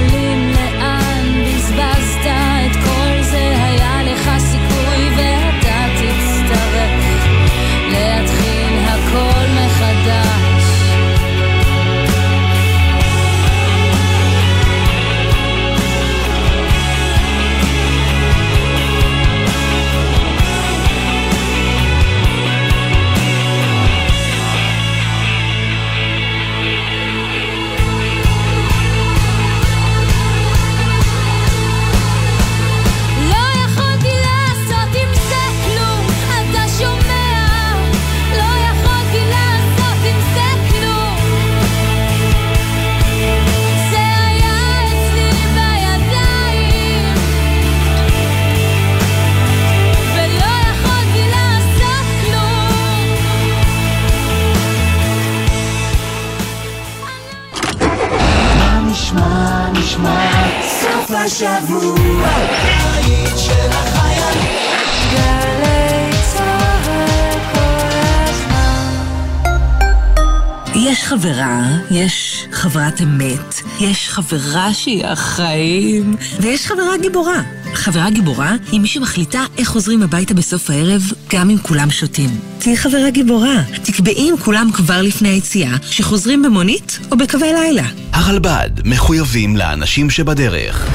יש חברה שהיא החיים, ויש חברה גיבורה. חברה גיבורה היא מי שמחליטה איך חוזרים הביתה בסוף הערב, גם אם כולם שותים. תהיי חברה גיבורה. תקבעי עם כולם כבר לפני היציאה, שחוזרים במונית או בקווי לילה. הרלב"ד מחויבים לאנשים שבדרך.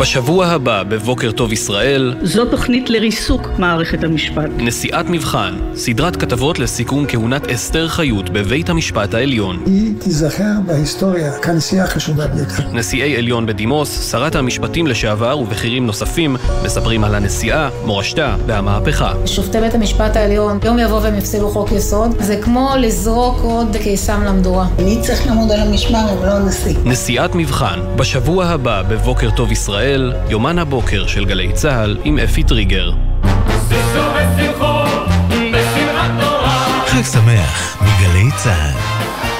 בשבוע הבא בבוקר טוב ישראל, זו תוכנית לריסוק מערכת המשפט. נשיאת מבחן, סדרת כתבות לסיכום כהונת אסתר חיות בבית המשפט העליון. היא תיזכר בהיסטוריה כנשיאה חשובה ביותר. נשיאי עליון בדימוס, שרת המשפטים לשעבר ובכירים נוספים מספרים על הנשיאה, מורשתה והמהפכה. שופטי בית המשפט העליון, יום יבוא והם יפסלו חוק יסוד, זה כמו לזרוק עוד קיסם למדורה. אני צריך לעמוד על המשמר, אם לא הנשיא. נשיאת מבחן, בשבוע הבא בבוקר טוב ישראל, יומן הבוקר של גלי צה"ל עם אפי טריגר. חג שמח מגלי צה"ל.